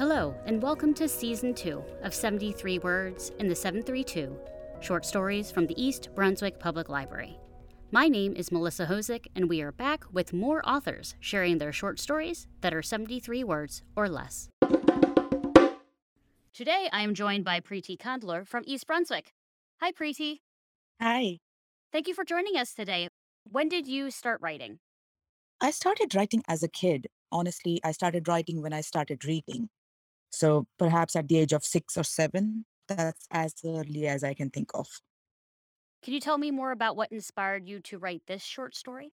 Hello, and welcome to Season 2 of 73 Words in the 732 Short Stories from the East Brunswick Public Library. My name is Melissa Hosick, and we are back with more authors sharing their short stories that are 73 words or less. Today, I am joined by Preeti Kandler from East Brunswick. Hi, Preeti. Hi. Thank you for joining us today. When did you start writing? I started writing as a kid. Honestly, I started writing when I started reading. So perhaps at the age of six or seven, that's as early as I can think of. Can you tell me more about what inspired you to write this short story?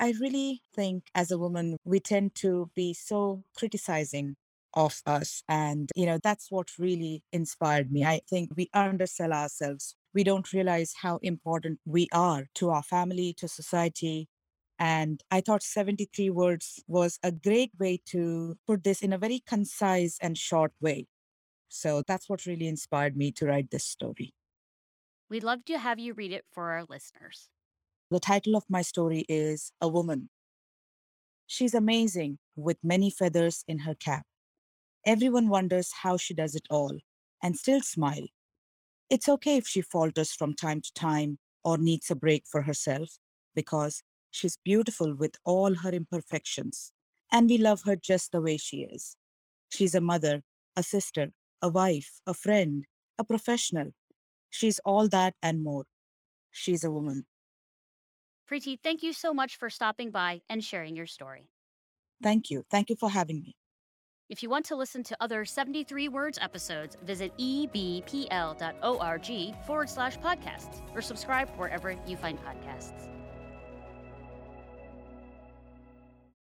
I really think as a woman, we tend to be so criticizing of us. And, you know, that's what really inspired me. I think we undersell ourselves. We don't realize how important we are to our family, to society. And I thought 73 words was a great way to put this in a very concise and short way. So that's what really inspired me to write this story. We'd love to have you read it for our listeners. The title of my story is A Woman. She's amazing with many feathers in her cap. Everyone wonders how she does it all and still smile. It's okay if she falters from time to time or needs a break for herself because she's beautiful with all her imperfections and we love her just the way she is. She's a mother, a sister, a wife, a friend, a professional. She's all that and more. She's a woman. Preeti, thank you so much for stopping by and sharing your story. Thank you. Thank you for having me. If you want to listen to other 73 Words episodes, visit ebpl.org forward slash podcasts or subscribe wherever you find podcasts.